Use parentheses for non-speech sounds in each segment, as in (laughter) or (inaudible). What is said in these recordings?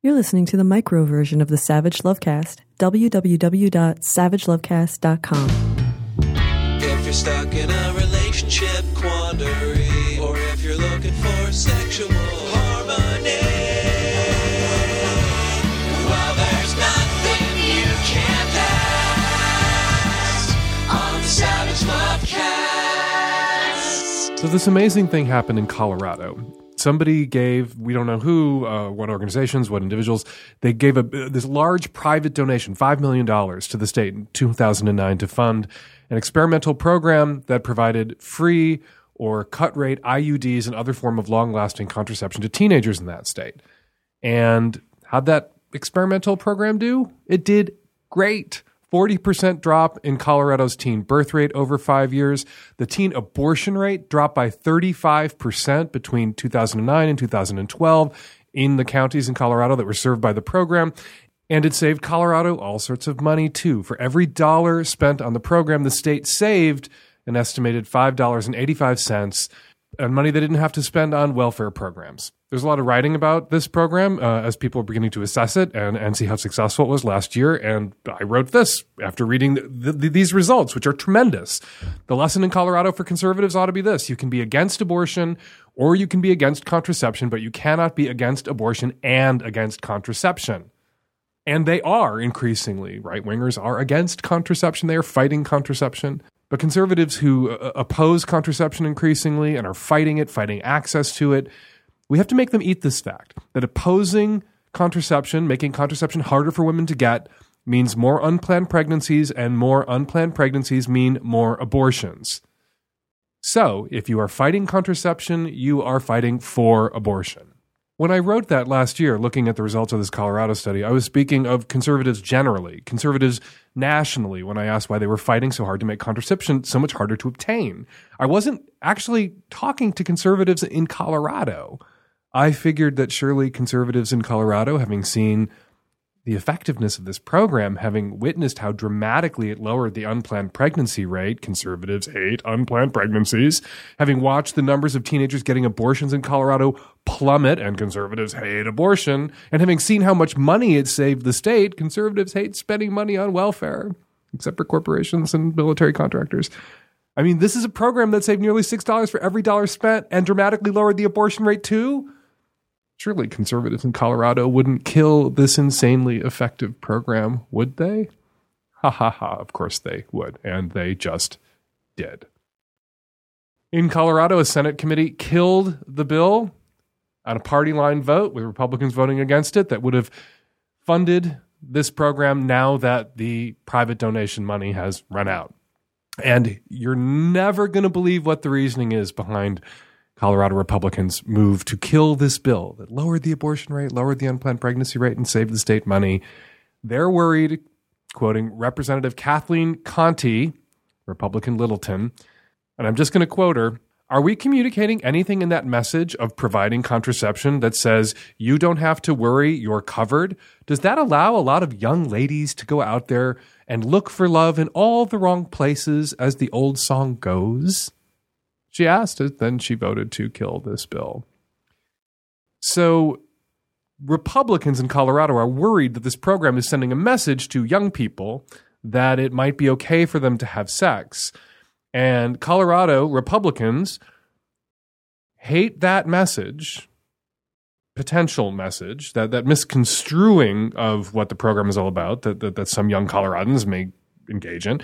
You're listening to the micro version of the Savage Lovecast. www.savagelovecast.com. If you're stuck in a relationship quandary, or if you're looking for sexual harmony, well, there's nothing you can't ask on the Savage Lovecast. So this amazing thing happened in Colorado. Somebody gave, we don't know who, uh, what organizations, what individuals, they gave a, this large private donation, $5 million to the state in 2009 to fund an experimental program that provided free or cut rate IUDs and other form of long lasting contraception to teenagers in that state. And how'd that experimental program do? It did great. 40% drop in Colorado's teen birth rate over five years. The teen abortion rate dropped by 35% between 2009 and 2012 in the counties in Colorado that were served by the program. And it saved Colorado all sorts of money too. For every dollar spent on the program, the state saved an estimated $5.85 and money they didn't have to spend on welfare programs. There's a lot of writing about this program uh, as people are beginning to assess it and, and see how successful it was last year. And I wrote this after reading the, the, these results, which are tremendous. The lesson in Colorado for conservatives ought to be this you can be against abortion or you can be against contraception, but you cannot be against abortion and against contraception. And they are increasingly, right wingers are against contraception. They are fighting contraception. But conservatives who uh, oppose contraception increasingly and are fighting it, fighting access to it, we have to make them eat this fact that opposing contraception, making contraception harder for women to get, means more unplanned pregnancies, and more unplanned pregnancies mean more abortions. So, if you are fighting contraception, you are fighting for abortion. When I wrote that last year, looking at the results of this Colorado study, I was speaking of conservatives generally, conservatives nationally, when I asked why they were fighting so hard to make contraception so much harder to obtain. I wasn't actually talking to conservatives in Colorado. I figured that surely conservatives in Colorado, having seen the effectiveness of this program, having witnessed how dramatically it lowered the unplanned pregnancy rate, conservatives hate unplanned pregnancies, having watched the numbers of teenagers getting abortions in Colorado plummet, and conservatives hate abortion, and having seen how much money it saved the state, conservatives hate spending money on welfare, except for corporations and military contractors. I mean, this is a program that saved nearly $6 for every dollar spent and dramatically lowered the abortion rate too surely conservatives in Colorado wouldn't kill this insanely effective program, would they? Ha ha ha, of course they would. And they just did. In Colorado, a Senate committee killed the bill on a party line vote, with Republicans voting against it, that would have funded this program now that the private donation money has run out. And you're never going to believe what the reasoning is behind Colorado Republicans move to kill this bill that lowered the abortion rate, lowered the unplanned pregnancy rate, and saved the state money. They're worried, quoting Representative Kathleen Conti, Republican Littleton, and I'm just going to quote her. Are we communicating anything in that message of providing contraception that says you don't have to worry, you're covered? Does that allow a lot of young ladies to go out there and look for love in all the wrong places, as the old song goes? She asked it, then she voted to kill this bill. So, Republicans in Colorado are worried that this program is sending a message to young people that it might be okay for them to have sex. And Colorado Republicans hate that message, potential message, that, that misconstruing of what the program is all about, that, that, that some young Coloradans may engage in.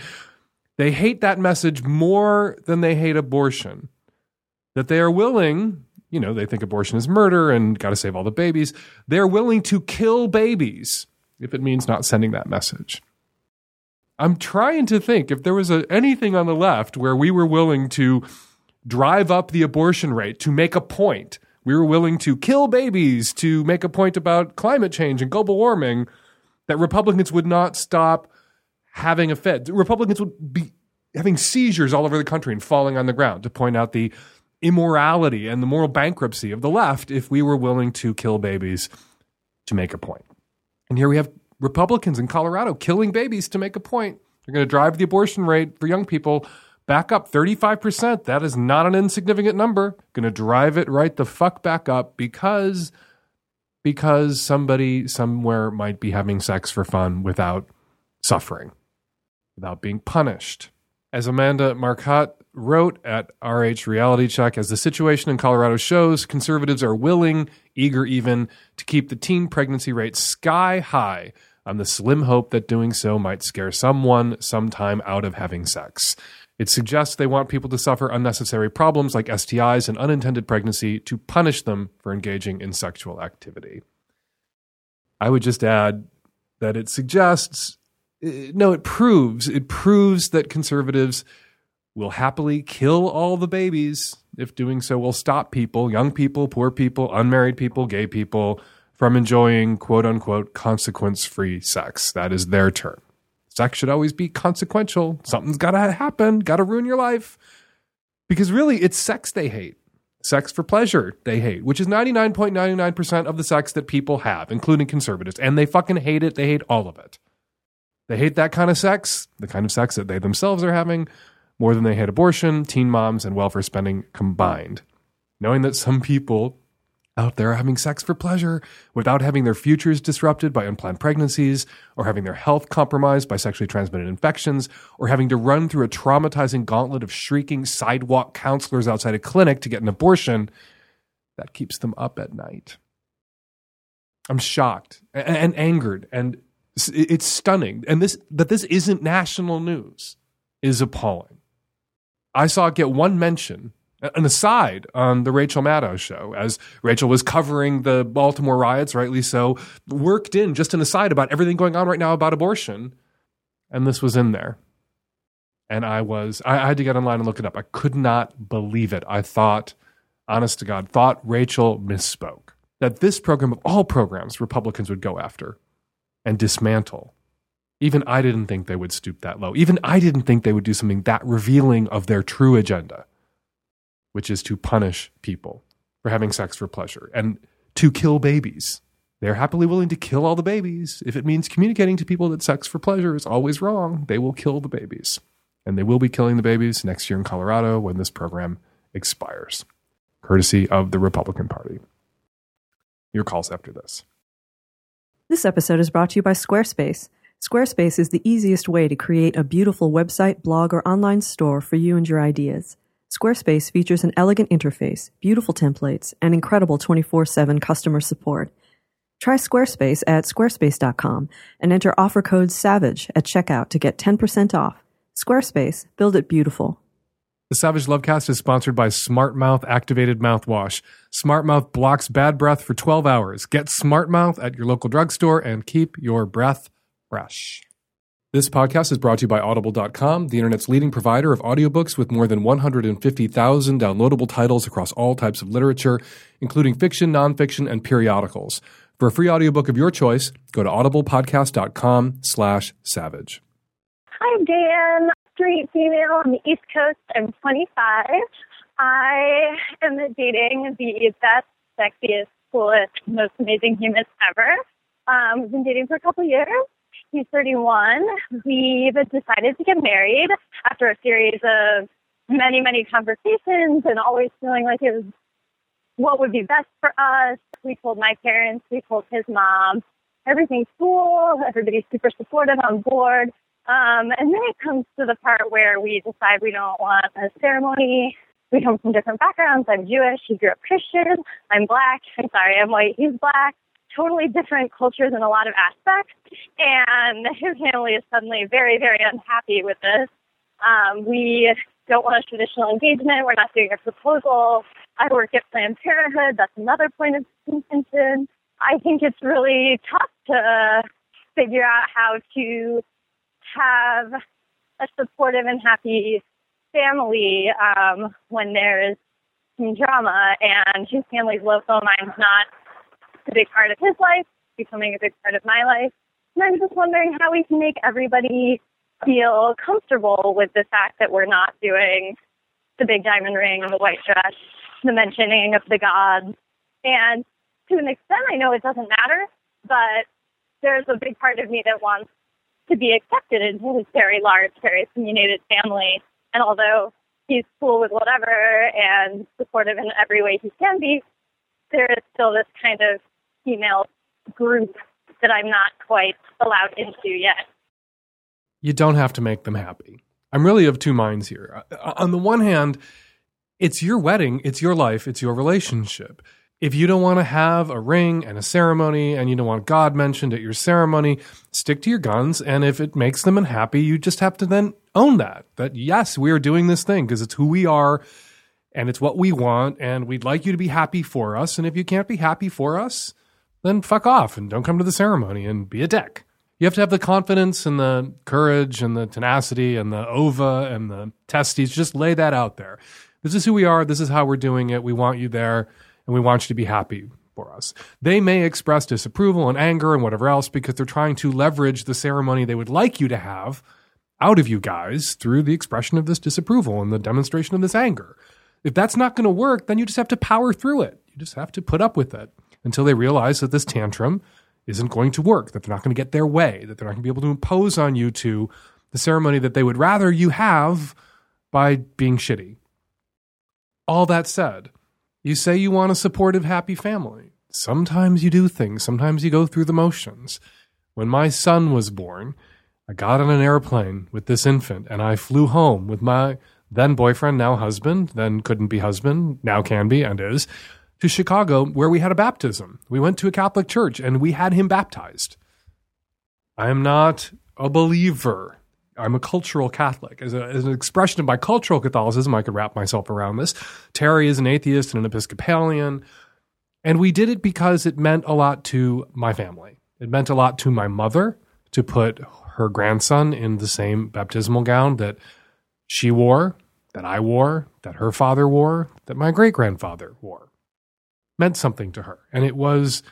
They hate that message more than they hate abortion. That they are willing, you know, they think abortion is murder and got to save all the babies. They're willing to kill babies if it means not sending that message. I'm trying to think if there was a, anything on the left where we were willing to drive up the abortion rate to make a point. We were willing to kill babies to make a point about climate change and global warming that Republicans would not stop having a fit. Republicans would be having seizures all over the country and falling on the ground to point out the immorality and the moral bankruptcy of the left if we were willing to kill babies to make a point. And here we have Republicans in Colorado killing babies to make a point. They're going to drive the abortion rate for young people back up 35%. That is not an insignificant number. Going to drive it right the fuck back up because because somebody somewhere might be having sex for fun without suffering, without being punished. As Amanda Marcotte wrote at RH Reality Check, as the situation in Colorado shows, conservatives are willing, eager even, to keep the teen pregnancy rate sky high on the slim hope that doing so might scare someone sometime out of having sex. It suggests they want people to suffer unnecessary problems like STIs and unintended pregnancy to punish them for engaging in sexual activity. I would just add that it suggests, eh, no, it proves, it proves that conservatives will happily kill all the babies if doing so will stop people, young people, poor people, unmarried people, gay people, from enjoying quote unquote consequence free sex. That is their term. Sex should always be consequential. Something's got to happen, got to ruin your life. Because really, it's sex they hate. Sex for pleasure they hate, which is 99.99% of the sex that people have, including conservatives. And they fucking hate it. They hate all of it. They hate that kind of sex, the kind of sex that they themselves are having, more than they hate abortion, teen moms, and welfare spending combined. Knowing that some people out there having sex for pleasure without having their futures disrupted by unplanned pregnancies or having their health compromised by sexually transmitted infections or having to run through a traumatizing gauntlet of shrieking sidewalk counselors outside a clinic to get an abortion that keeps them up at night. I'm shocked and, and angered and it's stunning. And this that this isn't national news is appalling. I saw it get one mention an aside on the Rachel Maddow show as Rachel was covering the Baltimore riots, rightly so, worked in just an aside about everything going on right now about abortion. And this was in there. And I was, I, I had to get online and look it up. I could not believe it. I thought, honest to God, thought Rachel misspoke. That this program of all programs Republicans would go after and dismantle. Even I didn't think they would stoop that low. Even I didn't think they would do something that revealing of their true agenda which is to punish people for having sex for pleasure and to kill babies. They're happily willing to kill all the babies. If it means communicating to people that sex for pleasure is always wrong, they will kill the babies. And they will be killing the babies next year in Colorado when this program expires, courtesy of the Republican Party. Your calls after this. This episode is brought to you by Squarespace. Squarespace is the easiest way to create a beautiful website, blog, or online store for you and your ideas. Squarespace features an elegant interface, beautiful templates, and incredible 24 7 customer support. Try Squarespace at squarespace.com and enter offer code SAVAGE at checkout to get 10% off. Squarespace, build it beautiful. The Savage Lovecast is sponsored by Smart Mouth Activated Mouthwash. Smart Mouth blocks bad breath for 12 hours. Get Smart Mouth at your local drugstore and keep your breath fresh. This podcast is brought to you by Audible.com, the internet's leading provider of audiobooks with more than 150,000 downloadable titles across all types of literature, including fiction, nonfiction, and periodicals. For a free audiobook of your choice, go to audiblepodcast.com slash savage. Hi, I'm Dan. Straight female on the East Coast. I'm 25. I am dating the best, sexiest, coolest, most amazing humans ever. Um, we've been dating for a couple years He's 31. We've decided to get married after a series of many, many conversations and always feeling like it was what would be best for us. We told my parents, we told his mom, everything's cool, everybody's super supportive on board. Um, and then it comes to the part where we decide we don't want a ceremony. We come from different backgrounds. I'm Jewish. He grew up Christian. I'm black. I'm sorry, I'm white. He's black totally different cultures in a lot of aspects. And (laughs) his family is suddenly very, very unhappy with this. Um, we don't want a traditional engagement. We're not doing a proposal. I work at Planned Parenthood. That's another point of contention. I think it's really tough to figure out how to have a supportive and happy family um, when there is some drama and his family's local, mine's not a big part of his life, becoming a big part of my life. And I'm just wondering how we can make everybody feel comfortable with the fact that we're not doing the big diamond ring, and the white dress, the mentioning of the gods. And to an extent, I know it doesn't matter, but there's a big part of me that wants to be accepted into his very large, very opinionated family. And although he's cool with whatever and supportive in every way he can be, there is still this kind of female group that I'm not quite allowed into yet. You don't have to make them happy. I'm really of two minds here. Uh, On the one hand, it's your wedding, it's your life, it's your relationship. If you don't want to have a ring and a ceremony and you don't want God mentioned at your ceremony, stick to your guns. And if it makes them unhappy, you just have to then own that. That yes, we are doing this thing because it's who we are and it's what we want. And we'd like you to be happy for us. And if you can't be happy for us, then fuck off and don't come to the ceremony and be a dick. You have to have the confidence and the courage and the tenacity and the ova and the testes. Just lay that out there. This is who we are. This is how we're doing it. We want you there and we want you to be happy for us. They may express disapproval and anger and whatever else because they're trying to leverage the ceremony they would like you to have out of you guys through the expression of this disapproval and the demonstration of this anger. If that's not going to work, then you just have to power through it. You just have to put up with it until they realize that this tantrum isn't going to work, that they're not going to get their way, that they're not going to be able to impose on you to the ceremony that they would rather you have by being shitty. All that said, you say you want a supportive, happy family. Sometimes you do things, sometimes you go through the motions. When my son was born, I got on an airplane with this infant and I flew home with my then boyfriend, now husband, then couldn't be husband, now can be and is, to Chicago where we had a baptism. We went to a Catholic church and we had him baptized. I am not a believer. I'm a cultural Catholic. As, a, as an expression of my cultural Catholicism, I could wrap myself around this. Terry is an atheist and an Episcopalian. And we did it because it meant a lot to my family. It meant a lot to my mother to put her grandson in the same baptismal gown that she wore, that I wore, that her father wore, that my great grandfather wore. Meant something to her. And it was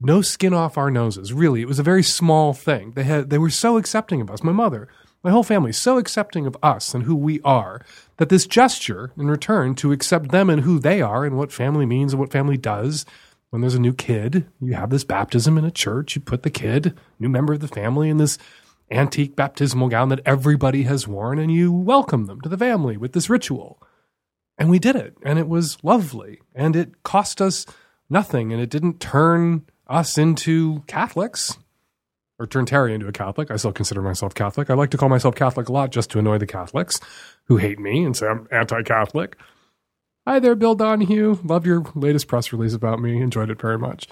no skin off our noses. Really, it was a very small thing. They had they were so accepting of us. My mother, my whole family, so accepting of us and who we are that this gesture in return to accept them and who they are and what family means and what family does. When there's a new kid, you have this baptism in a church. You put the kid, new member of the family, in this antique baptismal gown that everybody has worn, and you welcome them to the family with this ritual. And we did it, and it was lovely, and it cost us nothing, and it didn't turn us into Catholics or turn Terry into a Catholic. I still consider myself Catholic. I like to call myself Catholic a lot just to annoy the Catholics who hate me and say I'm anti Catholic. Hi there, Bill Donohue. Love your latest press release about me. Enjoyed it very much.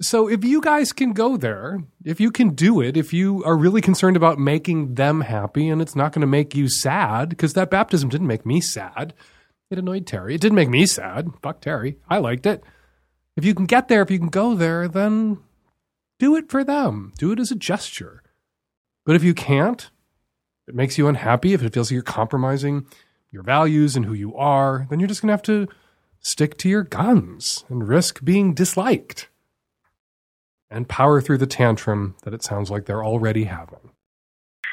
So, if you guys can go there, if you can do it, if you are really concerned about making them happy and it's not going to make you sad, because that baptism didn't make me sad. It annoyed Terry. It didn't make me sad. Fuck Terry. I liked it. If you can get there, if you can go there, then do it for them. Do it as a gesture. But if you can't, it makes you unhappy, if it feels like you're compromising your values and who you are, then you're just going to have to stick to your guns and risk being disliked and power through the tantrum that it sounds like they're already having.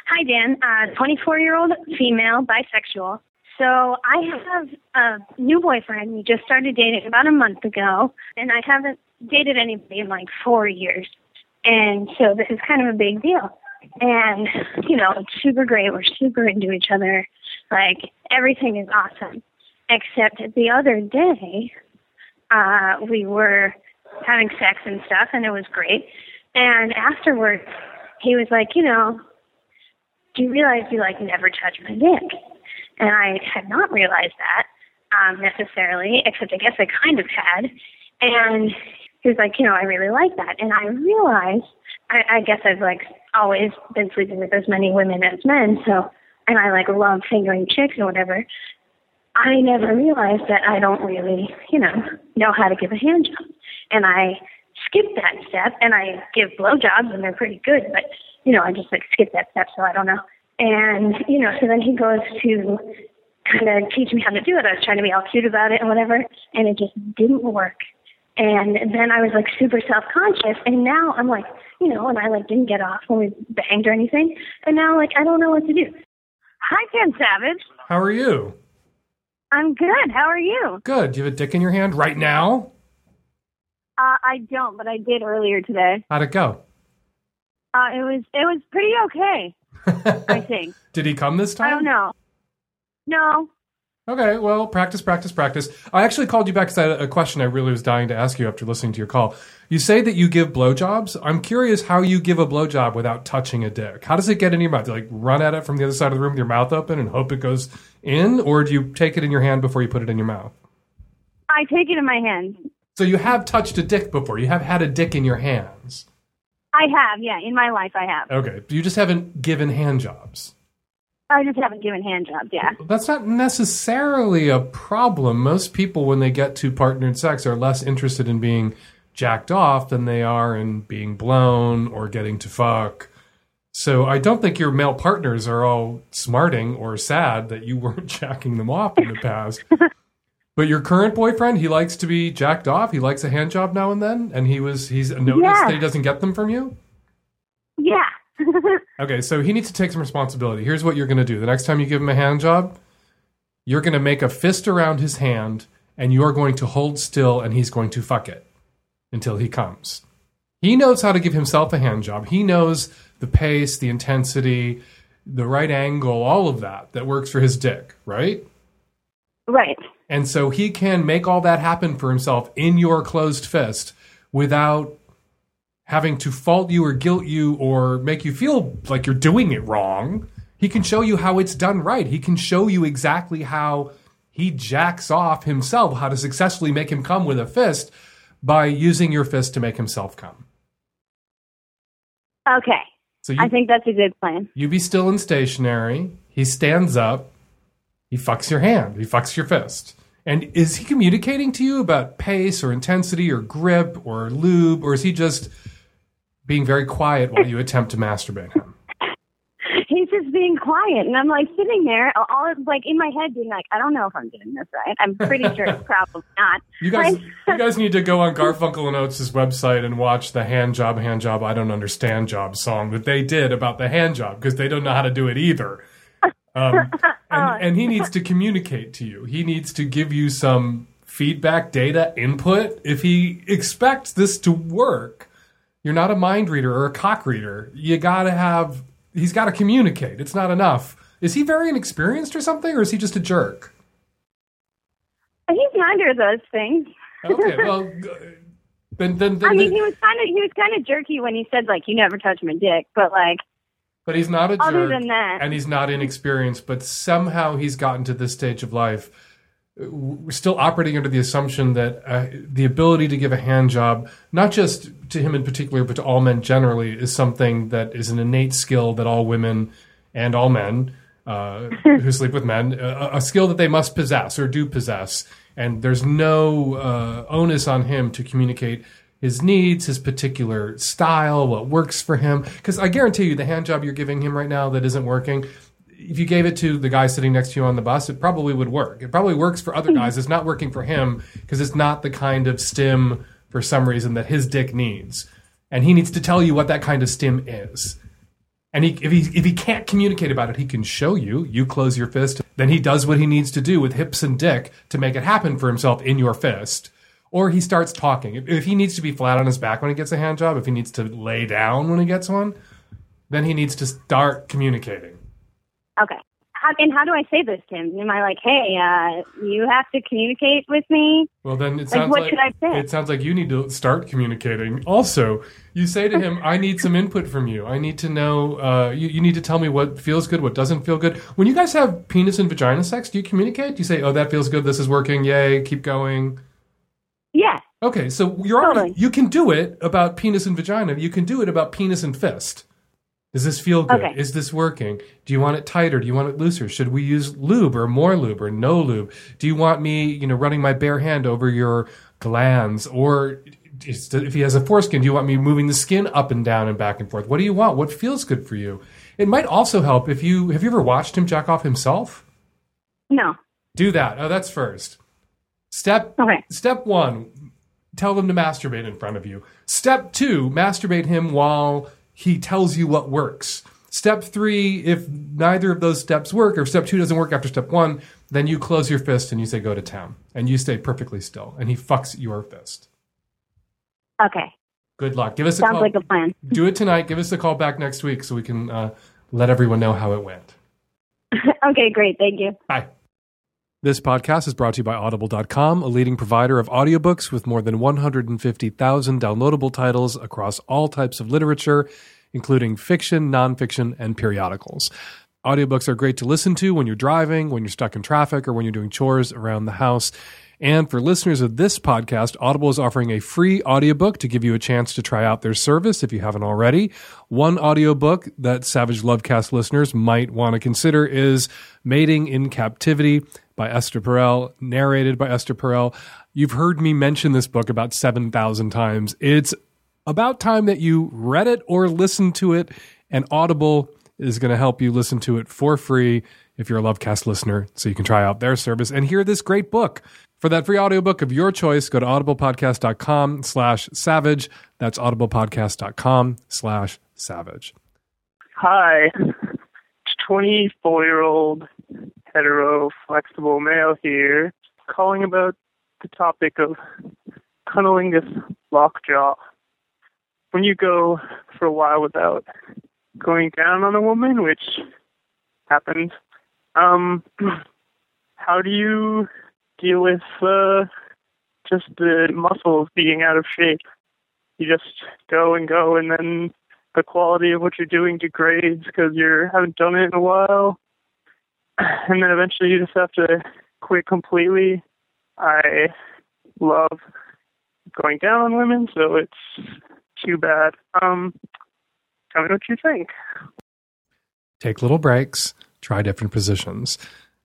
Hi, Dan. Uh, 24 year old female, bisexual. So I have a new boyfriend. We just started dating about a month ago, and I haven't dated anybody in like four years. And so this is kind of a big deal. And, you know, it's super great. We're super into each other. Like, everything is awesome. Except the other day, uh, we were having sex and stuff, and it was great. And afterwards, he was like, you know, do you realize you like never touch my dick? And I had not realized that um, necessarily, except I guess I kind of had. And he was like, you know, I really like that. And I realized, I, I guess I've like always been sleeping with as many women as men, so, and I like love fingering chicks and whatever. I never realized that I don't really, you know, know how to give a hand job. And I skip that step and I give blowjobs and they're pretty good, but, you know, I just like skip that step so I don't know. And, you know, so then he goes to kind of teach me how to do it. I was trying to be all cute about it and whatever, and it just didn't work. And then I was like super self conscious, and now I'm like, you know, and I like didn't get off when we banged or anything, and now like I don't know what to do. Hi, Ken Savage. How are you? I'm good. How are you? Good. Do you have a dick in your hand right now? Uh, I don't, but I did earlier today. How'd it go? Uh, it was it was pretty okay. (laughs) I think. Did he come this time? I don't know. No, Okay, well, practice, practice, practice. I actually called you back because I had a question I really was dying to ask you after listening to your call. You say that you give blowjobs. I'm curious how you give a blowjob without touching a dick. How does it get in your mouth? Do you like run at it from the other side of the room with your mouth open and hope it goes in, or do you take it in your hand before you put it in your mouth? I take it in my hand. So you have touched a dick before. You have had a dick in your hands. I have, yeah, in my life I have. Okay, you just haven't given hand jobs. I just haven't given hand jobs, yeah. That's not necessarily a problem. Most people, when they get to partnered sex, are less interested in being jacked off than they are in being blown or getting to fuck. So I don't think your male partners are all smarting or sad that you (laughs) weren't jacking them off in the past. (laughs) but your current boyfriend, he likes to be jacked off. He likes a hand job now and then, and he was he's noticed Yeah. that he doesn't get them from you. Yeah. (laughs) Okay, so he needs to take some responsibility. Here's what you're going to do. The next time you give him a hand job, you're going to make a fist around his hand and you're going to hold still and he's going to fuck it until he comes. He knows how to give himself a hand job. He knows the pace, the intensity, the right angle, all of that that works for his dick, right? right. And so he can make all that happen for himself in your closed fist without having to fault you or guilt you or make you feel like you're doing it wrong. He can show you how it's done right. He can show you exactly how he jacks off himself, how to successfully make him come with a fist by using your fist to make himself come. Okay. So you, I think that's a good plan. you be still and stationary. He stands up. He fucks your hand. He fucks your fist. And is he communicating to you about pace or intensity or grip or lube, or is he just being very quiet while you attempt to masturbate him? He's just being quiet, and I'm like sitting there, all like in my head, being like, I don't know if I'm doing this right. I'm pretty sure it's (laughs) probably not. You guys, you guys need to go on Garfunkel and Oates' website and watch the hand job, hand job, I don't understand job song that they did about the hand job because they don't know how to do it either. Um, (laughs) and, and he needs to communicate to you. He needs to give you some feedback, data, input. If he expects this to work, you're not a mind reader or a cock reader. You gotta have. He's got to communicate. It's not enough. Is he very inexperienced or something, or is he just a jerk? He's neither of those things. Okay, (laughs) well, then then, then I mean, he was kind of he was kind of jerky when he said like, "You never touch my dick," but like, But he's not a jerk. Other than that. and he's not inexperienced. But somehow he's gotten to this stage of life. We're still operating under the assumption that uh, the ability to give a hand job, not just to him in particular, but to all men generally, is something that is an innate skill that all women and all men uh, (laughs) who sleep with men, a, a skill that they must possess or do possess. And there's no uh, onus on him to communicate his needs, his particular style, what works for him. Because I guarantee you, the hand job you're giving him right now that isn't working, if you gave it to the guy sitting next to you on the bus, it probably would work. It probably works for other guys. It's not working for him because it's not the kind of stim for some reason that his dick needs. And he needs to tell you what that kind of stim is. And he, if he if he can't communicate about it, he can show you. You close your fist, then he does what he needs to do with hips and dick to make it happen for himself in your fist. Or he starts talking. If, if he needs to be flat on his back when he gets a hand job, if he needs to lay down when he gets one, then he needs to start communicating. okay. How, and how do I say this to him? Am I like, "Hey, uh, you have to communicate with me"? Well, then it Like, sounds what like should I say? it sounds like you need to start communicating. Also, you say to him, "I need some input from you. I need to know. Uh, you, you need to tell me what feels good, what doesn't feel good." When you guys have penis and vagina sex, do you communicate? Do you say, "Oh, that feels good. This is working. Yay! Keep going." Yeah. Okay, so you're already, Totally. you can do it about penis and vagina. You can do it about penis and fist. Does this feel good? Okay. Is this working? Do you want it tighter? Do you want it looser? Should we use lube or more lube or no lube? Do you want me, you know, running my bare hand over your glans or if he has a foreskin, do you want me moving the skin up and down and back and forth? What do you want? What feels good for you? It might also help if you have you ever watched him jack off himself? No. Do that. Oh, that's first. Step Okay. Step one, tell them to masturbate in front of you. Step two, masturbate him while he tells you what works. Step three, if neither of those steps work, or step two doesn't work after step one, then you close your fist and you say go to town. And you stay perfectly still. And he fucks your fist. Okay. Good luck. Give us a Sounds call. like a plan. Do it tonight. Give us a call back next week so we can uh, let everyone know how it went. (laughs) okay, great. Thank you. Bye. This podcast is brought to you by Audible.com, a leading provider of audiobooks with more than 150,000 downloadable titles across all types of literature, including fiction, nonfiction, and periodicals. Audiobooks are great to listen to when you're driving, when you're stuck in traffic, or when you're doing chores around the house. And for listeners of this podcast, Audible is offering a free audiobook to give you a chance to try out their service if you haven't already. One audiobook that Savage Lovecast listeners might want to consider is Mating in Captivity by Esther Perel, narrated by Esther Perel. You've heard me mention this book about 7,000 times. It's about time that you read it or listened to it, and Audible is going to help you listen to it for free if you're a Lovecast listener, so you can try out their service and hear this great book. For that free audiobook of your choice, go to audiblepodcast.com slash savage. That's audiblepodcast.com slash savage. Hi, 24 year old hetero flexible male here, calling about the topic of cunnilingus lockjaw. When you go for a while without going down on a woman, which happens, um, (clears throat) how do you deal with uh, just the muscles being out of shape? You just go and go, and then the quality of what you're doing degrades because you haven't done it in a while, (clears throat) and then eventually you just have to quit completely. I love going down on women, so it's too bad. Um, tell me what you think. Take little breaks, try different positions.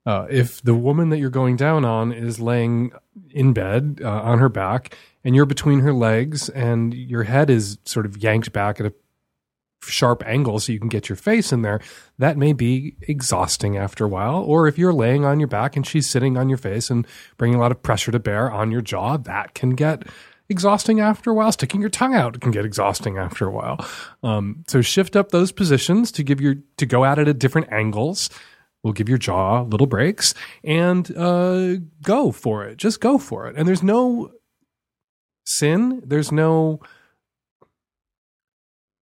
Uh, if the woman that you're going down on is laying in bed uh, on her back and you're between her legs and your head is sort of yanked back at a sharp angle so you can get your face in there, that may be exhausting after a while. Or if you're laying on your back and she's sitting on your face and bringing a lot of pressure to bear on your jaw, that can get exhausting after a while. Sticking your tongue out can get exhausting after a while. Um, so shift up those positions to give your to go at it at different angles. Will give your jaw little breaks and uh, go for it. Just go for it. And there's no sin. There's no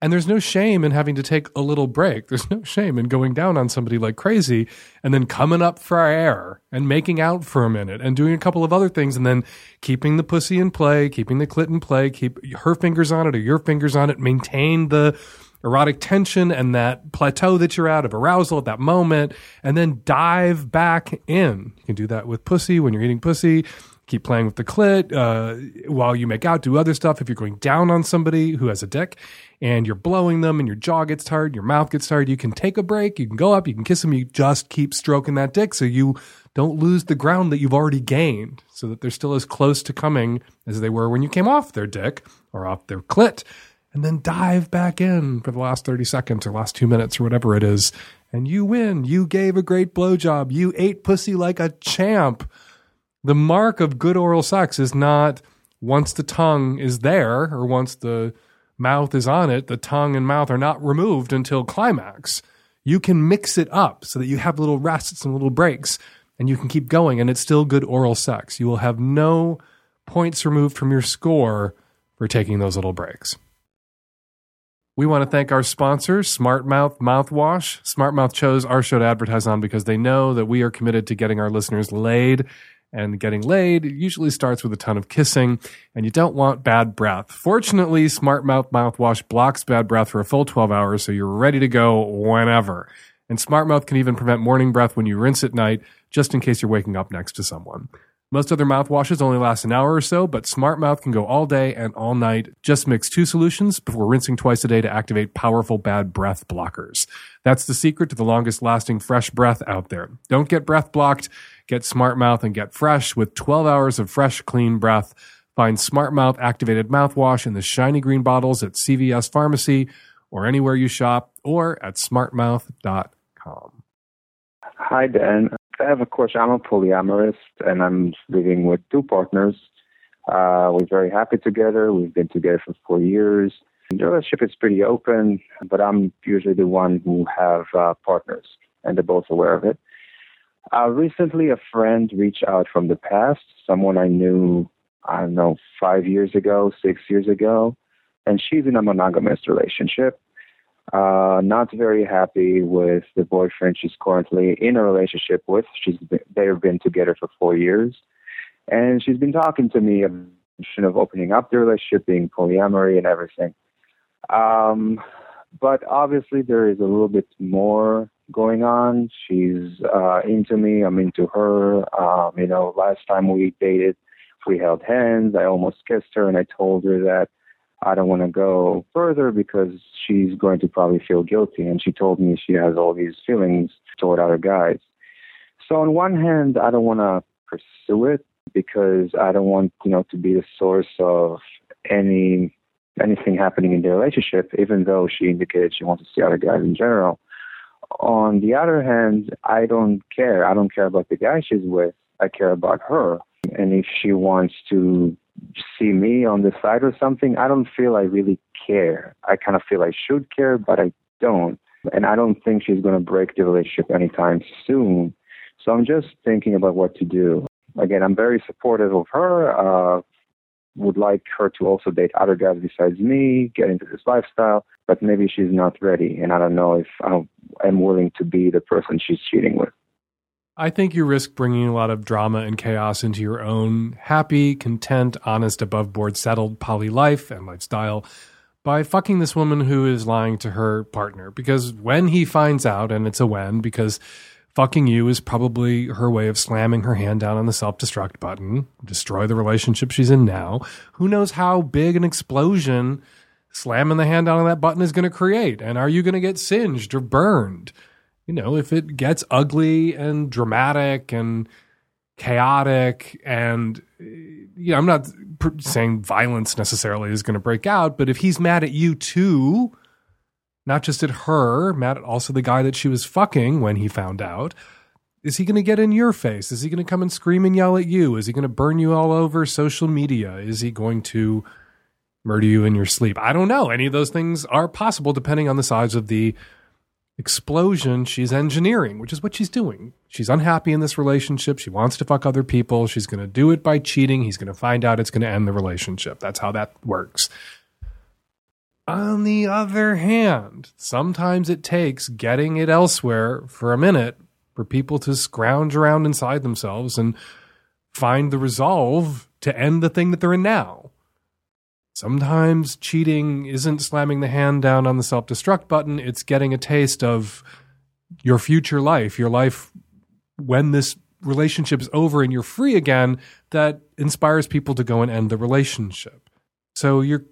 and there's no shame in having to take a little break. There's no shame in going down on somebody like crazy and then coming up for air and making out for a minute and doing a couple of other things and then keeping the pussy in play, keeping the clit in play, keep her fingers on it or your fingers on it, maintain the erotic tension and that plateau that you're at of arousal at that moment, and then dive back in. You can do that with pussy when you're eating pussy keep playing with the clit uh, while you make out. Do other stuff if you're going down on somebody who has a dick and you're blowing them and your jaw gets tired, your mouth gets tired. You can take a break. You can go up. You can kiss them. You just keep stroking that dick so you don't lose the ground that you've already gained, so that they're still as close to coming as they were when you came off their dick or off their clit. And then dive back in for the last 30 seconds or last two minutes or whatever it is. And you win. You gave a great blowjob. You ate pussy like a champ the mark of good oral sex is not once the tongue is there or once the mouth is on it, the tongue and mouth are not removed until climax. You can mix it up so that you have little rests and little breaks and you can keep going and it's still good oral sex. You will have no points removed from your score for taking those little breaks. We want to thank our sponsor, Smart Mouth Mouthwash. Smart Mouth chose our show to advertise on because they know that we are committed to getting our listeners laid and getting laid usually starts with a ton of kissing, and you don't want bad breath. Fortunately, Smart Mouth mouthwash blocks bad breath for a full 12 hours, so you're ready to go whenever. And Smart Mouth can even prevent morning breath when you rinse at night, just in case you're waking up next to someone. Most other mouthwashes only last an hour or so, but Smart Mouth can go all day and all night. Just mix two solutions before rinsing twice a day to activate powerful bad breath blockers. That's the secret to the longest lasting fresh breath out there. Don't get breath blocked. Get Smart Mouth and get fresh with 12 hours of fresh, clean breath. Find Smart Mouth activated mouthwash in the shiny green bottles at CVS Pharmacy or anywhere you shop or at smartmouth.com. Hi, Dan. I have a question. I'm a polyamorous and I'm living with two partners. Uh, we're very happy together. We've been together for four years. The relationship is pretty open, but I'm usually the one who have uh, partners, and they're both aware of it. Uh, recently, a friend reached out from the past, someone I knew, I don't know, five years ago, six years ago, and she's in a monogamous relationship. Uh, not very happy with the boyfriend she's currently in a relationship with. She's been, they've been together for four years, and she's been talking to me of opening up the relationship, being polyamory, and everything. Um, but obviously, there is a little bit more going on. She's uh, into me. I'm into her. Um, you know, last time we dated, we held hands. I almost kissed her, and I told her that I don't want to go further because she's going to probably feel guilty. And she told me she has all these feelings toward other guys. So on one hand, I don't want to pursue it because I don't want, you know, to be the source of any anything happening in the relationship, even though she indicated she wants to see other guys in general. On the other hand, I don't care. I don't care about the guy she's with. I care about her. And if she wants to see me on the side or something, I don't feel I really care. I kind of feel I should care, but I don't. And I don't think she's going to break the relationship anytime soon. So I'm just thinking about what to do. Again, I'm very supportive of her. Uh, would like her to also date other guys besides me, get into this lifestyle, but maybe she's not ready. And I don't know if I'm willing to be the person she's cheating with. I think you risk bringing a lot of drama and chaos into your own happy, content, honest, above board, settled poly life and lifestyle by fucking this woman who is lying to her partner. Because when he finds out, and it's a when, because fucking you is probably her way of slamming her hand down on the self destruct button, destroy the relationship she's in now. Who knows how big an explosion slamming the hand down on that button is going to create? And are you going to get singed or burned? You know, if it gets ugly and dramatic and chaotic and you know, I'm not saying violence necessarily is going to break out, but if he's mad at you too, not just at her, mad at also the guy that she was fucking when he found out, is he going to get in your face? Is he going to come and scream and yell at you? Is he going to burn you all over social media? Is he going to murder you in your sleep? I don't know. Any of those things are possible depending on the size of the explosion she's engineering, which is what she's doing. She's unhappy in this relationship. She wants to fuck other people. She's going to do it by cheating. He's going to find out it's going to end the relationship. That's how that works. On the other hand, sometimes it takes getting it elsewhere for a minute for people to scrounge around inside themselves and find the resolve to end the thing that they're in now. Sometimes cheating isn't slamming the hand down on the self destruct button, it's getting a taste of your future life, your life when this relationship is over and you're free again, that inspires people to go and end the relationship. So you're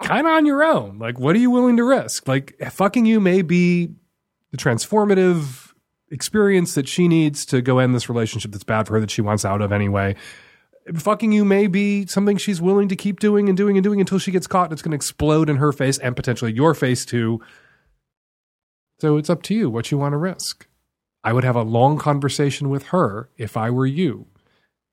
kind of on your own. Like, what are you willing to risk? Like, fucking you may be the transformative experience that she needs to go end this relationship that's bad for her that she wants out of anyway fucking you may be something she's willing to keep doing and doing and doing until she gets caught and it's going to explode in her face and potentially your face too. So it's up to you what you want to risk. I would have a long conversation with her if I were you.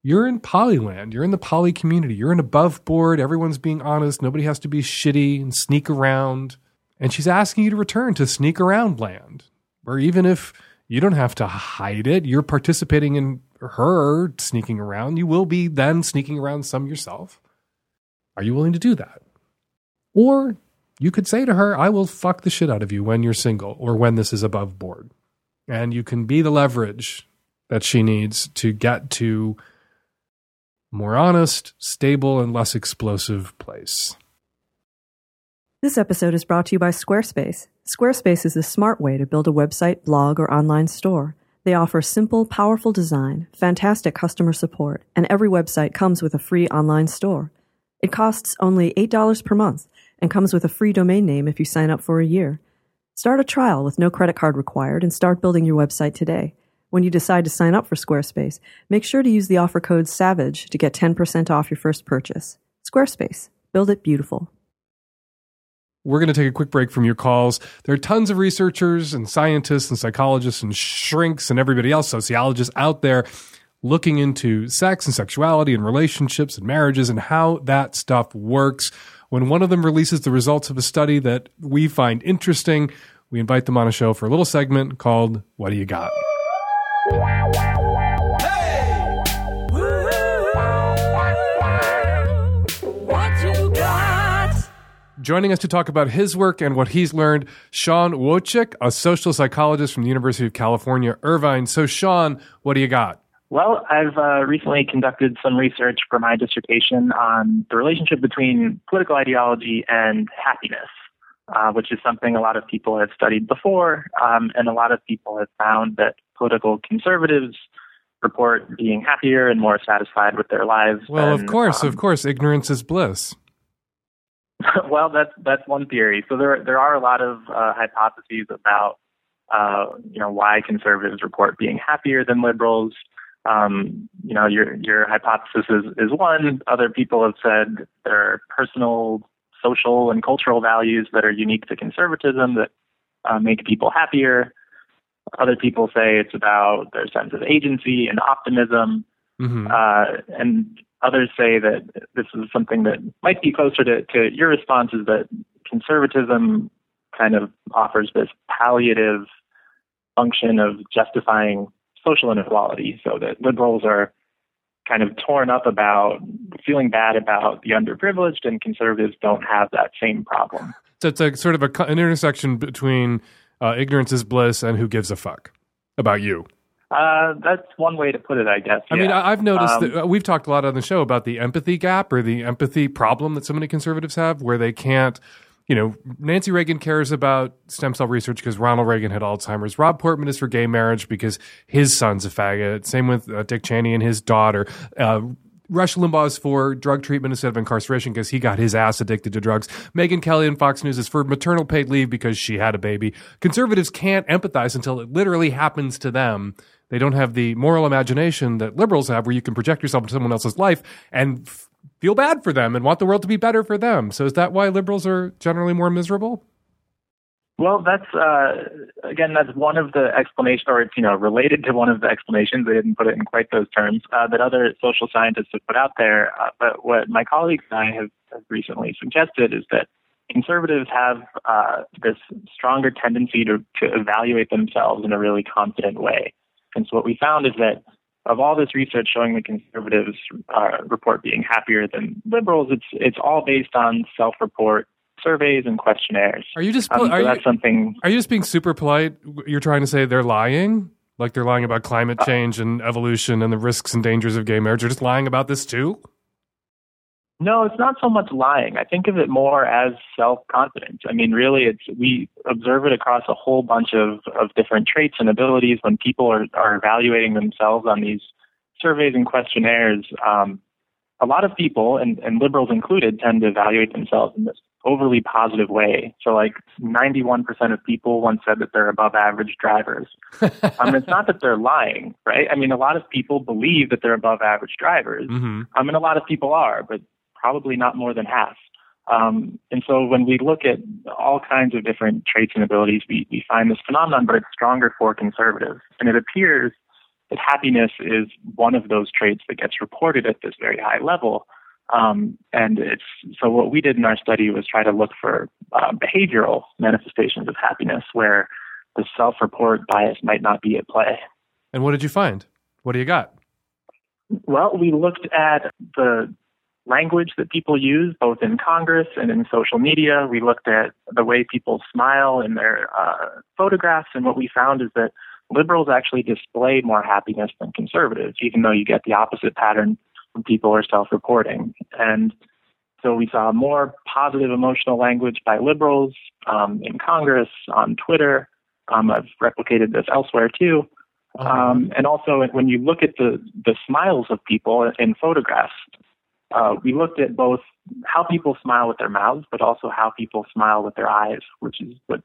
You're in Polyland. You're in the poly community. You're in above board. Everyone's being honest. Nobody has to be shitty and sneak around. And she's asking you to return to sneak around land, where even if you don't have to hide it, you're participating in her sneaking around, you will be then sneaking around some yourself. Are you willing to do that? Or you could say to her, I will fuck the shit out of you when you're single or when this is above board. And you can be the leverage that she needs to get to more honest, stable, and less explosive place. This episode is brought to you by Squarespace. Squarespace is a smart way to build a website, blog, or online store. They offer simple, powerful design, fantastic customer support, and every website comes with a free online store. It costs only $8 per month and comes with a free domain name if you sign up for a year. Start a trial with no credit card required and start building your website today. When you decide to sign up for Squarespace, make sure to use the offer code SAVAGE to get 10% off your first purchase. Squarespace. Build it beautiful. We're going to take a quick break from your calls. There are tons of researchers and scientists and psychologists and shrinks and everybody else, sociologists out there looking into sex and sexuality and relationships and marriages and how that stuff works. When one of them releases the results of a study that we find interesting, we invite them on a show for a little segment called What Do You Got? Joining us to talk about his work and what he's learned, Sean Wojcik, a social psychologist from the University of California, Irvine. So, Sean, what do you got? Well, I've uh, recently conducted some research for my dissertation on the relationship between political ideology and happiness, uh, which is something a lot of people have studied before, um, and a lot of people have found that political conservatives report being happier and more satisfied with their lives. Well, than, of course, um, of course, ignorance is bliss. (laughs) well, that's that's one theory. So there there are a lot of uh, hypotheses about uh, you know why conservatives report being happier than liberals. Um, you know, your your hypothesis is, is one. Other people have said there are personal, social, and cultural values that are unique to conservatism that uh, make people happier. Other people say it's about their sense of agency and optimism. hmm Uh, and others say that this is something that might be closer to, to your response is that conservatism kind of offers this palliative function of justifying social inequality so that liberals are kind of torn up about feeling bad about the underprivileged and conservatives don't have that same problem. So it's a sort of a, an intersection between uh, ignorance is bliss and who gives a fuck about you. Uh, that's one way to put it, I guess. I mean, yeah. I- I've noticed Um, that uh, we've talked a lot on the show about the empathy gap or the empathy problem that so many conservatives have, where they can't. You know, Nancy Reagan cares about stem cell research because Ronald Reagan had Alzheimer's. Rob Portman is for gay marriage because his son's a faggot. Same with uh, Dick Cheney and his daughter. Uh, Rush Limbaugh is for drug treatment instead of incarceration because he got his ass addicted to drugs. Megyn Kelly and Fox News is for maternal paid leave because she had a baby. Conservatives can't empathize until it literally happens to them. They don't have the moral imagination that liberals have where you can project yourself into someone else's life and f- feel bad for them and want the world to be better for them. So is that why liberals are generally more miserable? Well, that's uh, again, that's one of the explanations, or it's you know related to one of the explanations. They didn't put it in quite those terms uh, that other social scientists have put out there. Uh, but what my colleagues and I have, have recently suggested is that conservatives have uh, this stronger tendency to, to evaluate themselves in a really confident way. And so what we found is that of all this research showing the conservatives uh, report being happier than liberals, it's it's all based on self-report surveys and questionnaires. Are you just Um, so are you, something. are you just being super polite? You're trying to say they're lying? Like they're lying about climate Uh, change and evolution and the risks and dangers of gay marriage. They're just lying about this too? No, it's not so much lying. I think of it more as self-confidence. I mean, really, it's we observe it across a whole bunch of of different traits and abilities when people are are evaluating themselves on these surveys and questionnaires. Um, a lot of people, and, and liberals included, tend to evaluate themselves in this overly positive way. So, like 91% of people once said that they're above average drivers. (laughs) um, it's not that they're lying, right? I mean, a lot of people believe that they're above average drivers. hmm I mean, a lot of people are, but probably not more than half. Um, and so when we look at all kinds of different traits and abilities, we, we find this phenomenon, but it's stronger for conservatives. And it appears that happiness is one of those traits that gets reported at this very high level. Um, and it's so what we did in our study was try to look for uh, behavioral manifestations of happiness where the self-report bias might not be at play. And what did you find? What do you got? Well, we looked at the language that people use, both in Congress and in social media. We looked at the way people smile in their uh, photographs, and what we found is that liberals actually display more happiness than conservatives, even though you get the opposite pattern when people are self-reporting. And so we saw more positive emotional language by liberals um, in Congress, on Twitter. Um, I've replicated this elsewhere too. Um, and also, when you look at the, the smiles of people in photographs, uh, we looked at both how people smile with their mouths, but also how people smile with their eyes, which is what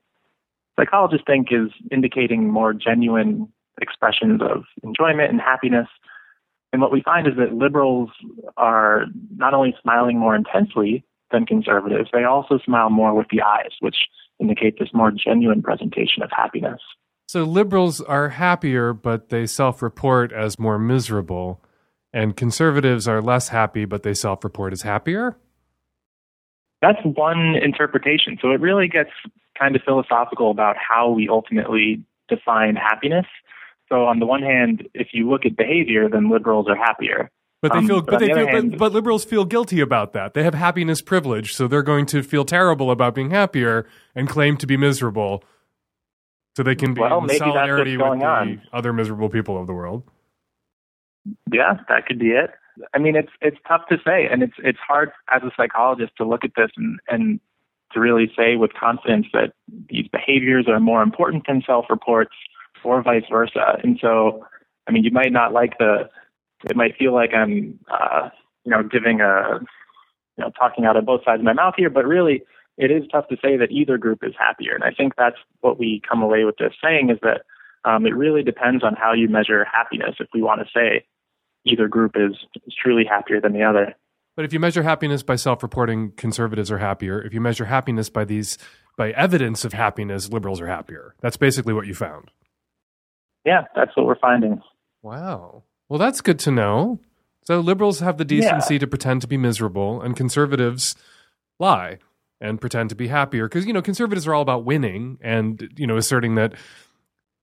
psychologists think is indicating more genuine expressions of enjoyment and happiness. And what we find is that liberals are not only smiling more intensely than conservatives, they also smile more with the eyes, which indicate this more genuine presentation of happiness. So liberals are happier, but they self report as more miserable. And conservatives are less happy, but they self report as happier? That's one interpretation. So it really gets kind of philosophical about how we ultimately define happiness. So on the one hand, if you look at behavior, then liberals are happier. But they Um, feel, but but they the feel, hand- but, but liberals feel guilty about that. They have happiness privilege, so they're going to feel terrible about being happier and claim to be miserable, so they can be Well, in maybe that's what's solidarity with the on. other miserable people of the world. Yeah, that could be it. I mean, it's it's tough to say, and it's it's hard as a psychologist to look at this and and to really say with confidence that these behaviors are more important than self-reports, or vice versa. And so, I mean, you might not like the. It might feel like I'm, uh, you know, giving a, you know, talking out of both sides of my mouth here, but really, it is tough to say that either group is happier. And I think that's what we come away with this saying is that um, it really depends on how you measure happiness. If we want to say either group is, is truly happier than the other. But if you measure happiness by self-reporting, conservatives are happier. If you measure happiness by these by evidence of happiness, liberals are happier. That's basically what you found. Yeah, that's what we're finding. Wow. Well, that's good to know. So liberals have the decency to pretend to be miserable, and conservatives lie and pretend to be happier because you know conservatives are all about winning and you know asserting that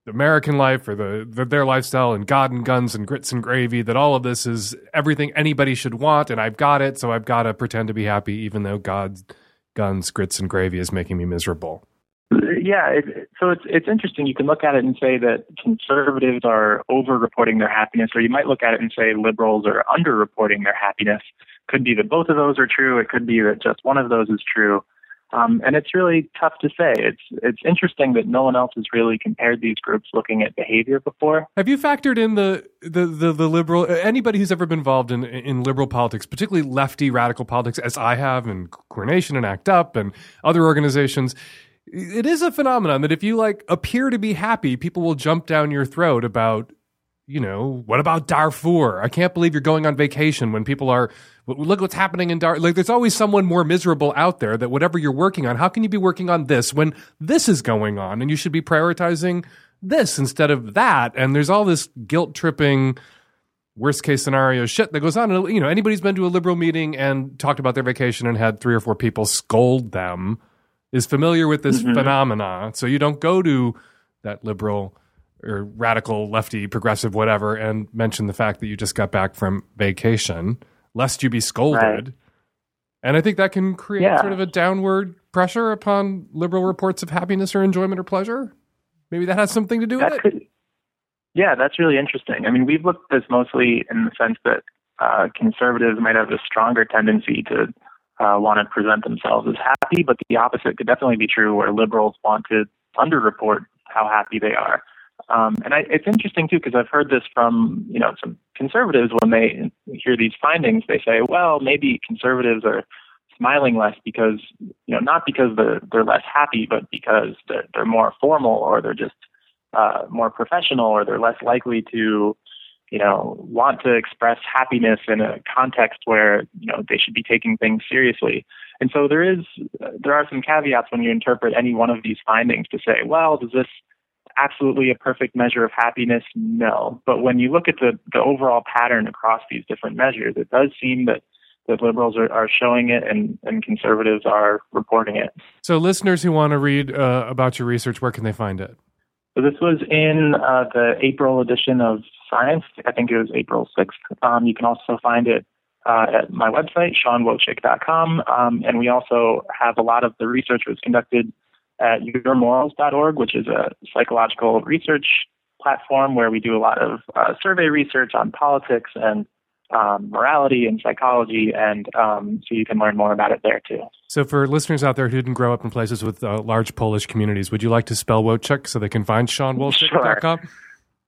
American life or the, the their lifestyle and God and guns and grits and gravy that all of this is everything anybody should want and I've got it so I've got to pretend to be happy even though God guns grits and gravy is making me miserable. Yeah, it, so it's it's interesting. You can look at it and say that conservatives are over-reporting their happiness, or you might look at it and say liberals are under-reporting their happiness. Could be that both of those are true. It could be that just one of those is true. Um, and it's really tough to say. It's it's interesting that no one else has really compared these groups looking at behavior before. Have you factored in the the the, the liberal anybody who's ever been involved in in liberal politics, particularly lefty radical politics, as I have, and Queer Nation and ACT UP and other organizations? It is a phenomenon that if you like appear to be happy, people will jump down your throat about, you know, what about Darfur? I can't believe you're going on vacation when people are. Look what's happening in Darfur. Like, there's always someone more miserable out there. That whatever you're working on, how can you be working on this when this is going on, and you should be prioritizing this instead of that? And there's all this guilt tripping worst case scenario shit that goes on. And, You know, anybody's been to a liberal meeting and talked about their vacation and had three or four people scold them is familiar with this mm-hmm. phenomena. So you don't go to that liberal or radical, lefty, progressive, whatever, and mention the fact that you just got back from vacation, lest you be scolded. Right. And I think that can create Yeah. sort of a downward pressure upon liberal reports of happiness or enjoyment or pleasure. Maybe that has something to do with That it. yeah, that's really interesting. I mean, we've looked at this mostly in the sense that uh, conservatives might have a stronger tendency to uh, want to present themselves as happy, but the opposite could definitely be true, where liberals want to underreport how happy they are. Um, and I, it's interesting too because I've heard this from you know some conservatives when they hear these findings, they say, well, maybe conservatives are smiling less because you know not because they're they're less happy, but because they're, they're more formal or they're just uh, more professional or they're less likely to you know want to express happiness in a context where you know they should be taking things seriously. And so there is there are some caveats when you interpret any one of these findings to say, well, does this absolutely a perfect measure of happiness? No. But when you look at the, the overall pattern across these different measures, it does seem that, that liberals are, are showing it and, and conservatives are reporting it. So, listeners who want to read uh, about your research, where can they find it? So this was in uh, the April edition of Science. I think it was April 6th. Um, you can also find it uh, at my website, seanwojcik.com. Um, and we also have a lot of the research was conducted at yourmorals.org, which is a psychological research platform where we do a lot of uh, survey research on politics and um, morality and psychology. And um, so you can learn more about it there too. So, for listeners out there who didn't grow up in places with uh, large Polish communities, would you like to spell Wojcik so they can find SeanWojcik.com?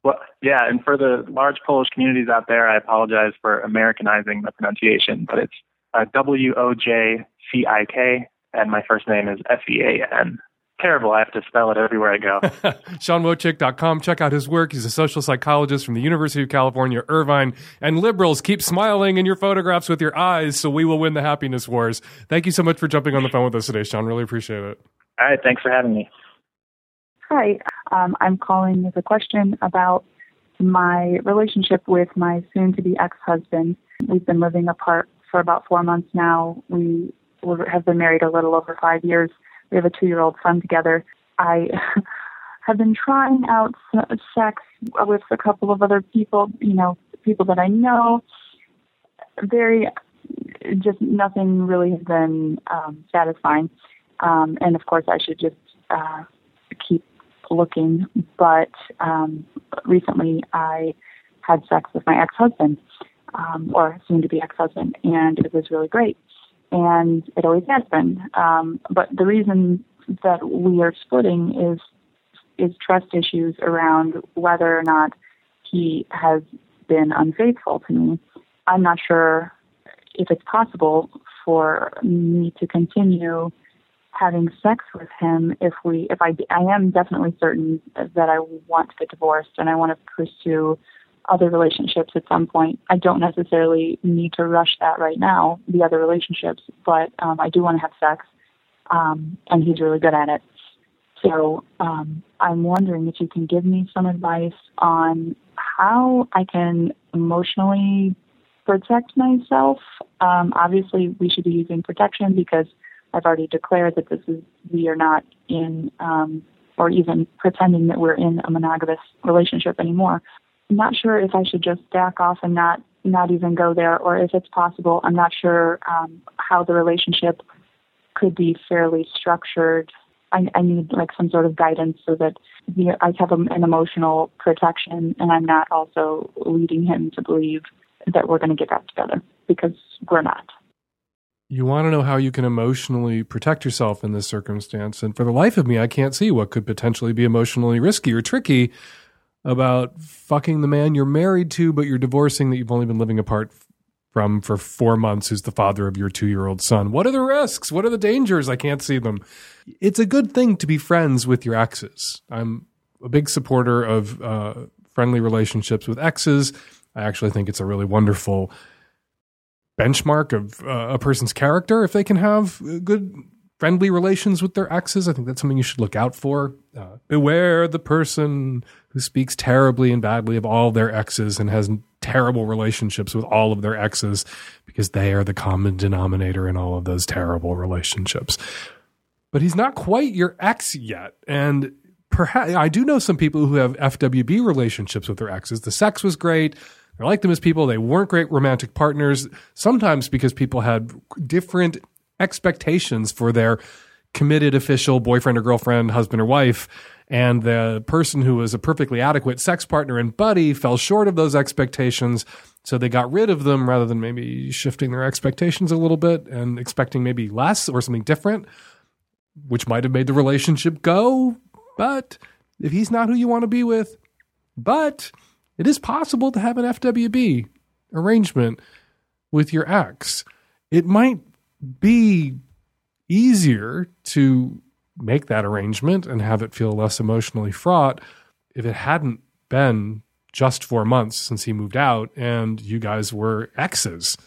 Well, yeah, and for the large Polish communities out there, I apologize for Americanizing the pronunciation, but it's uh, W O J C I K, and my first name is S E A N. Terrible. I have to spell it everywhere I go. (laughs) SeanWojcik.com. Check out his work. He's a social psychologist from the University of California, Irvine. And liberals, keep smiling in your photographs with your eyes so we will win the happiness wars. Thank you so much for jumping on the phone with us today, Sean. Really appreciate it. All right. Thanks for having me. Hi, um, I'm calling with a question about my relationship with my soon to be ex husband. We've been living apart for about four months now. We have been married a little over five years. We have a two year old son together. I (laughs) have been trying out sex with a couple of other people, you know, people that I know. very, just nothing really has been um, satisfying. Um, and of course, I should just uh, keep looking. But um, recently, I had sex with my ex-husband, um, or soon-to-be ex-husband, and it was really great. And it always has been. Um, but the reason that we are splitting is is trust issues around whether or not he has been unfaithful to me. I'm not sure if it's possible for me to continue having sex with him if we if I I am definitely certain that I want to get divorced and I want to pursue other relationships at some point. I don't necessarily need to rush that right now, the other relationships, but um, I do want to have sex, um, and he's really good at it. So um, I'm wondering if you can give me some advice on how I can emotionally protect myself. Um, obviously, we should be using protection because I've already declared that this is we are not in um, or even pretending that we're in a monogamous relationship anymore. Not sure if I should just back off and not not even go there, or if it's possible. I'm not sure um, how the relationship could be fairly structured I, I need like some sort of guidance so that you know, I have an emotional protection and I'm not also leading him to believe that we're going to get back together because we're not. You want to know how you can emotionally protect yourself in this circumstance. And for the life of me, I can't see what could potentially be emotionally risky or tricky about fucking the man you're married to, but you're divorcing that you've only been living apart from for four months who's the father of your two year old son. What are the risks? What are the dangers? I can't see them. It's a good thing to be friends with your exes. I'm a big supporter of uh, friendly relationships with exes. I actually think it's a really wonderful benchmark of uh, a person's character if they can have good friendly relations with their exes. I think that's something you should look out for. Uh, beware the person who speaks terribly and badly of all their exes and has terrible relationships with all of their exes because they are the common denominator in all of those terrible relationships. But he's not quite your ex yet. And perhaps I do know some people who have FWB relationships with their exes. The sex was great. I like them as people. They weren't great romantic partners, sometimes because people had different expectations for their committed official boyfriend or girlfriend, husband or wife. And the person who was a perfectly adequate sex partner and buddy fell short of those expectations. So they got rid of them rather than maybe shifting their expectations a little bit and expecting maybe less or something different, which might have made the relationship go. But if he's not who you want to be with, but it is possible to have an FWB arrangement with your ex. It might be easier to make that arrangement and have it feel less emotionally fraught if it hadn't been just four months since he moved out and you guys were exes,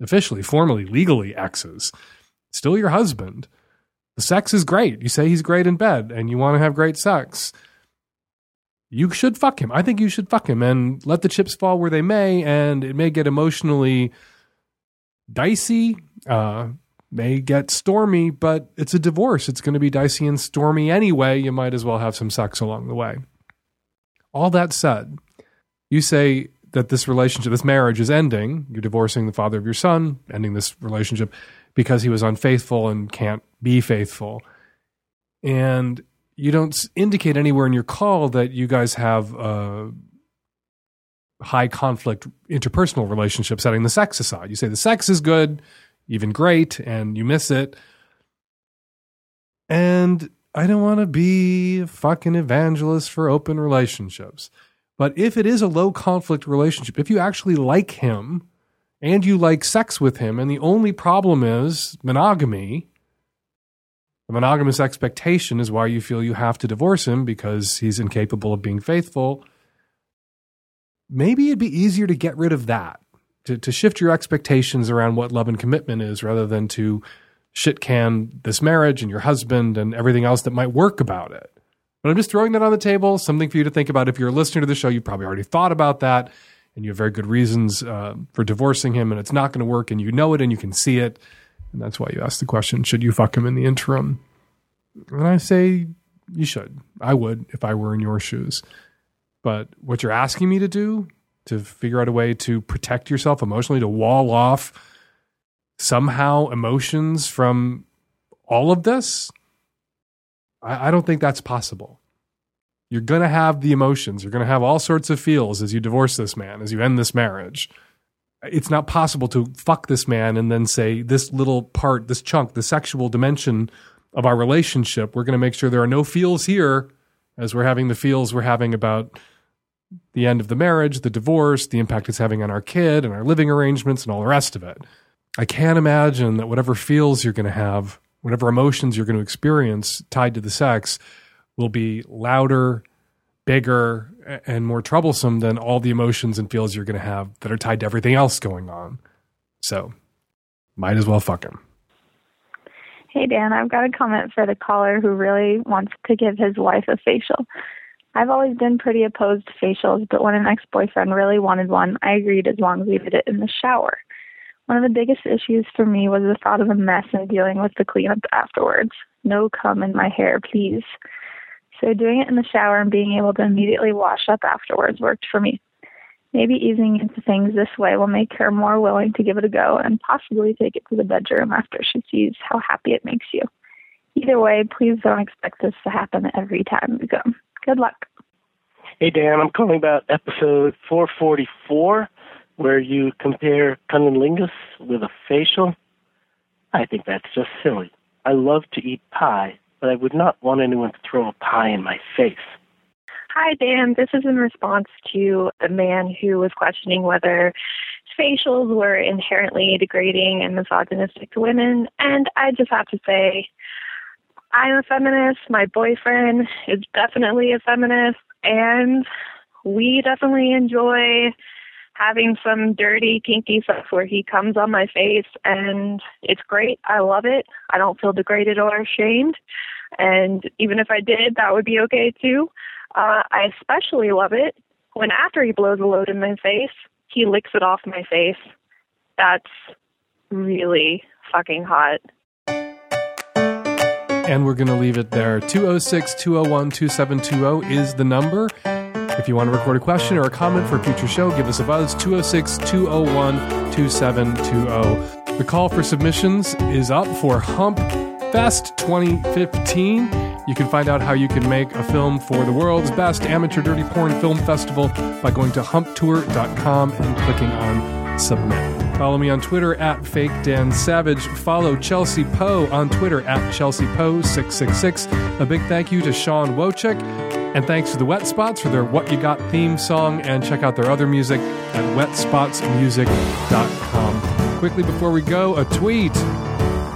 officially, formally, legally exes. Still your husband. The sex is great. You say he's great in bed and you want to have great sex. You should fuck him. I think you should fuck him and let the chips fall where they may. And it may get emotionally dicey. Uh, may get stormy, but it's a divorce. It's going to be dicey and stormy anyway. You might as well have some sex along the way. All that said, you say that this relationship, this marriage is ending. You're divorcing the father of your son, ending this relationship because he was unfaithful and can't be faithful. And you don't indicate anywhere in your call that you guys have a high conflict interpersonal relationship setting the sex aside. You say the sex is good, even great and you miss it. And I don't want to be a fucking evangelist for open relationships. But if it is a low conflict relationship, if you actually like him and you like sex with him, and the only problem is monogamy, the monogamous expectation is why you feel you have to divorce him because he's incapable of being faithful. Maybe it'd be easier to get rid of that to, to shift your expectations around what love and commitment is rather than to shit can this marriage and your husband and everything else that might work about it. But I'm just throwing that on the table, something for you to think about. If you're a listener to the show, you probably already thought about that and you have very good reasons uh, for divorcing him and it's not going to work and you know it and you can see it. And that's why you ask the question should you fuck him in the interim? And I say you should. I would if I were in your shoes. But what you're asking me to do to figure out a way to protect yourself emotionally, to wall off somehow emotions from all of this? I, I don't think that's possible. You're going to have the emotions. You're going to have all sorts of feels as you divorce this man, as you end this marriage. It's not possible to fuck this man and then say, this little part, this chunk, the sexual dimension of our relationship, we're going to make sure there are no feels here as we're having the feels we're having about the end of the marriage, the divorce, the impact it's having on our kid and our living arrangements and all the rest of it. I can't imagine that whatever feels you're going to have, whatever emotions you're going to experience tied to the sex, will be louder, bigger, and more troublesome than all the emotions and feels you're going to have that are tied to everything else going on. So, might as well fuck him. Hey Dan, I've got a comment for the caller who really wants to give his wife a facial. I've always been pretty opposed to facials, but when an ex boyfriend really wanted one, I agreed as long as we did it in the shower. One of the biggest issues for me was the thought of a mess and dealing with the cleanup afterwards. No cum in my hair, please. So doing it in the shower and being able to immediately wash up afterwards worked for me. Maybe easing into things this way will make her more willing to give it a go and possibly take it to the bedroom after she sees how happy it makes you. Either way, please don't expect this to happen every time we go. Good luck. Hey Dan, I'm calling about episode 444 where you compare cunnilingus with a facial. I think that's just silly. I love to eat pie, but I would not want anyone to throw a pie in my face. Hi, Dan. This is in response to the man who was questioning whether facials were inherently degrading and misogynistic to women. And I just have to say, I'm a feminist. My boyfriend is definitely a feminist. And we definitely enjoy having some dirty, kinky stuff where he comes on my face. And it's great. I love it. I don't feel degraded or ashamed. And even if I did, that would be okay too. Uh, I especially love it when after he blows a load in my face, he licks it off my face. That's really fucking hot. And we're going to leave it there. 206 201 2720 is the number. If you want to record a question or a comment for a future show, give us a buzz 206 201 2720. The call for submissions is up for Hump Fest 2015. You can find out how you can make a film for the world's best amateur dirty porn film festival by going to humptour.com and clicking on submit. Follow me on Twitter at Fake Dan Savage. Follow Chelsea Poe on Twitter at Chelsea Poe666. A big thank you to Sean Wojcik. And thanks to the Wet Spots for their What You Got theme song. And check out their other music at wetspotsmusic.com. Quickly before we go, a tweet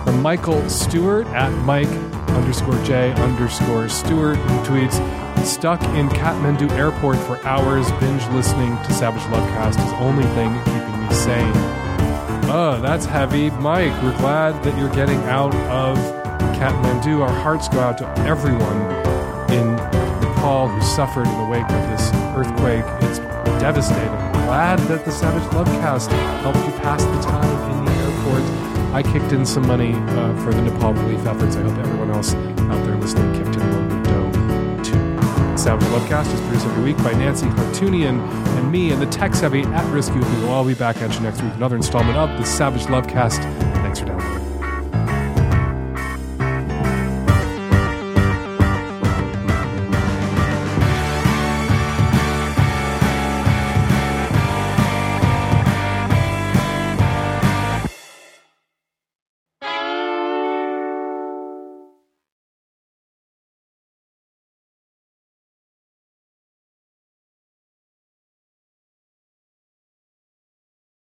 from Michael Stewart at Mike underscore J underscore Stewart who tweets Stuck in Kathmandu airport for hours, binge listening to Savage Lovecast is only thing sane. Oh, that's heavy. Mike, we're glad that you're getting out of Kathmandu. Our hearts go out to everyone in Nepal who suffered in the wake of this earthquake. It's devastating. Glad that the Savage Lovecast helped you pass the time in the airport. I kicked in some money uh, for the Nepal relief efforts. I hope everyone else out there listening kicked in a little Savage Lovecast is produced every week by Nancy Hartunian and me and the tech savvy at risk youth. We will all be back at you next week. with Another installment of the Savage Lovecast. Thanks for downloading.